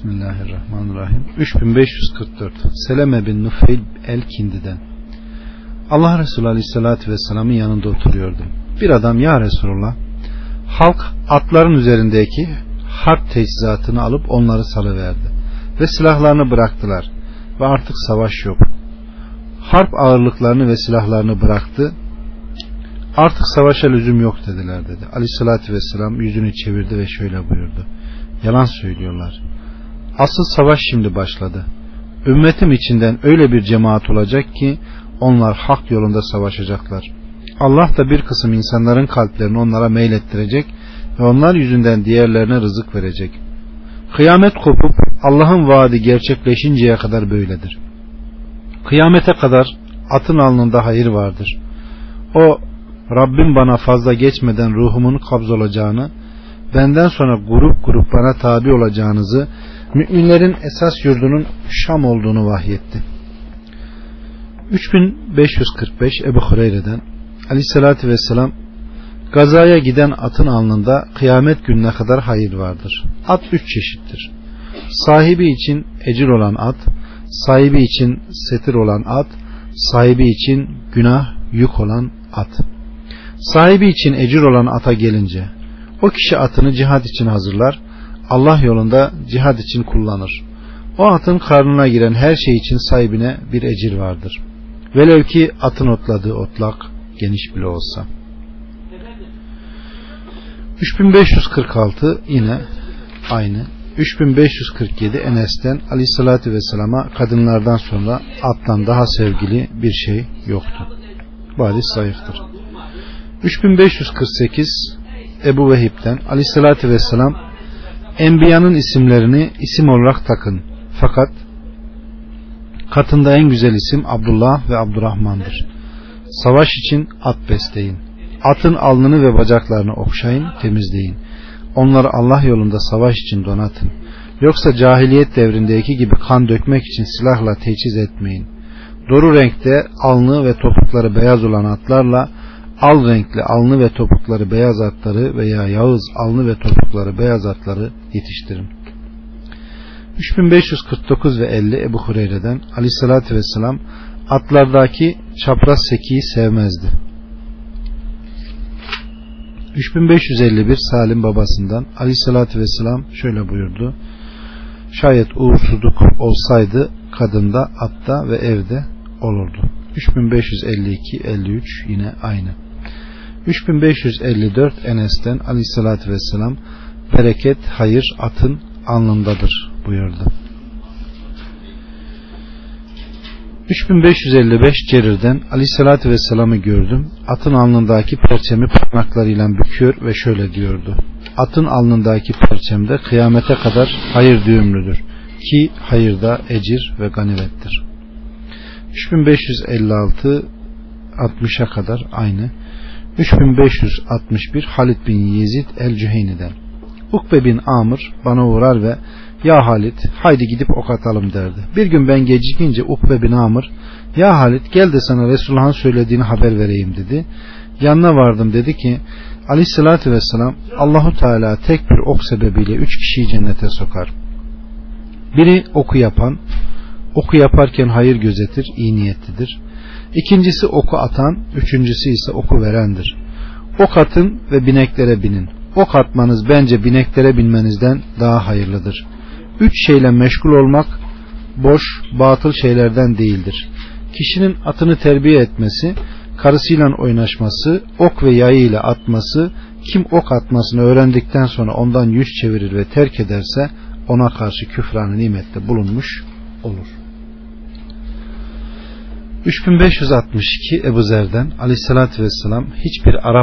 Bismillahirrahmanirrahim. 3544 Seleme bin Nufeyl el-Kindi'den Allah Resulü Aleyhisselatü Vesselam'ın yanında oturuyordum. Bir adam ya Resulullah halk atların üzerindeki harp teçhizatını alıp onları salıverdi ve silahlarını bıraktılar ve artık savaş yok. Harp ağırlıklarını ve silahlarını bıraktı artık savaşa lüzum yok dediler dedi. Aleyhissalatü vesselam yüzünü çevirdi ve şöyle buyurdu. Yalan söylüyorlar. Asıl savaş şimdi başladı. Ümmetim içinden öyle bir cemaat olacak ki onlar hak yolunda savaşacaklar. Allah da bir kısım insanların kalplerini onlara meylettirecek ve onlar yüzünden diğerlerine rızık verecek. Kıyamet kopup Allah'ın vaadi gerçekleşinceye kadar böyledir. Kıyamete kadar atın alnında hayır vardır. O Rabbim bana fazla geçmeden ruhumun kabz olacağını, benden sonra grup grup bana tabi olacağınızı, müminlerin esas yurdunun Şam olduğunu vahyetti. 3545 Ebu Hureyre'den Aleyhisselatü Vesselam Gazaya giden atın alnında kıyamet gününe kadar hayır vardır. At üç çeşittir. Sahibi için ecir olan at, sahibi için setir olan at, sahibi için günah, yük olan at. Sahibi için ecir olan ata gelince o kişi atını cihad için hazırlar Allah yolunda cihad için kullanır. O atın karnına giren her şey için sahibine bir ecir vardır. Velev ki atın otladığı otlak geniş bile olsa. 3546 yine aynı. 3547 Enes'ten Ali sallallahu vesselam'a kadınlardan sonra attan daha sevgili bir şey yoktu. Bu hadis zayıftır. 3548 Ebu Vehib'den Ali sallallahu vesselam Enbiyanın isimlerini isim olarak takın. Fakat katında en güzel isim Abdullah ve Abdurrahman'dır. Savaş için at besleyin. Atın alnını ve bacaklarını okşayın, temizleyin. Onları Allah yolunda savaş için donatın. Yoksa cahiliyet devrindeki gibi kan dökmek için silahla teçhiz etmeyin. Doru renkte alnı ve topukları beyaz olan atlarla al renkli alnı ve topukları beyaz atları veya yağız alnı ve topukları beyaz atları yetiştirin. 3549 ve 50 Ebu Hureyre'den aleyhissalatü vesselam atlardaki çapraz sekiyi sevmezdi. 3551 Salim babasından aleyhissalatü vesselam şöyle buyurdu. Şayet uğursuzluk olsaydı kadında, atta ve evde olurdu. 3552-53 yine aynı. 3554 Enes'ten aleyhissalatü vesselam bereket, hayır atın alnındadır buyurdu. 3555 Cerir'den aleyhissalatü vesselam'ı gördüm. Atın alnındaki perçemi parmaklarıyla büküyor ve şöyle diyordu. Atın alnındaki perçemde kıyamete kadar hayır düğümlüdür. Ki hayırda ecir ve ganimettir. 3556 60'a kadar aynı. 3561 Halid bin Yezid el-Cüheyni'den. Ukbe bin Amr bana uğrar ve ya Halit haydi gidip ok atalım derdi. Bir gün ben gecikince Ukbe bin Amr ya Halit gel de sana Resulullah'ın söylediğini haber vereyim dedi. Yanına vardım dedi ki Aleyhisselatü Vesselam Allahu Teala tek bir ok sebebiyle üç kişiyi cennete sokar. Biri oku yapan, oku yaparken hayır gözetir, iyi niyetlidir. İkincisi oku atan, üçüncüsü ise oku verendir. Ok atın ve bineklere binin. Ok atmanız bence bineklere binmenizden daha hayırlıdır. Üç şeyle meşgul olmak boş, batıl şeylerden değildir. Kişinin atını terbiye etmesi, karısıyla oynaşması, ok ve yayı ile atması, kim ok atmasını öğrendikten sonra ondan yüz çevirir ve terk ederse ona karşı küfranı nimette bulunmuş olur. 3562 Ebu Zer'den aleyhissalatü vesselam hiçbir Arap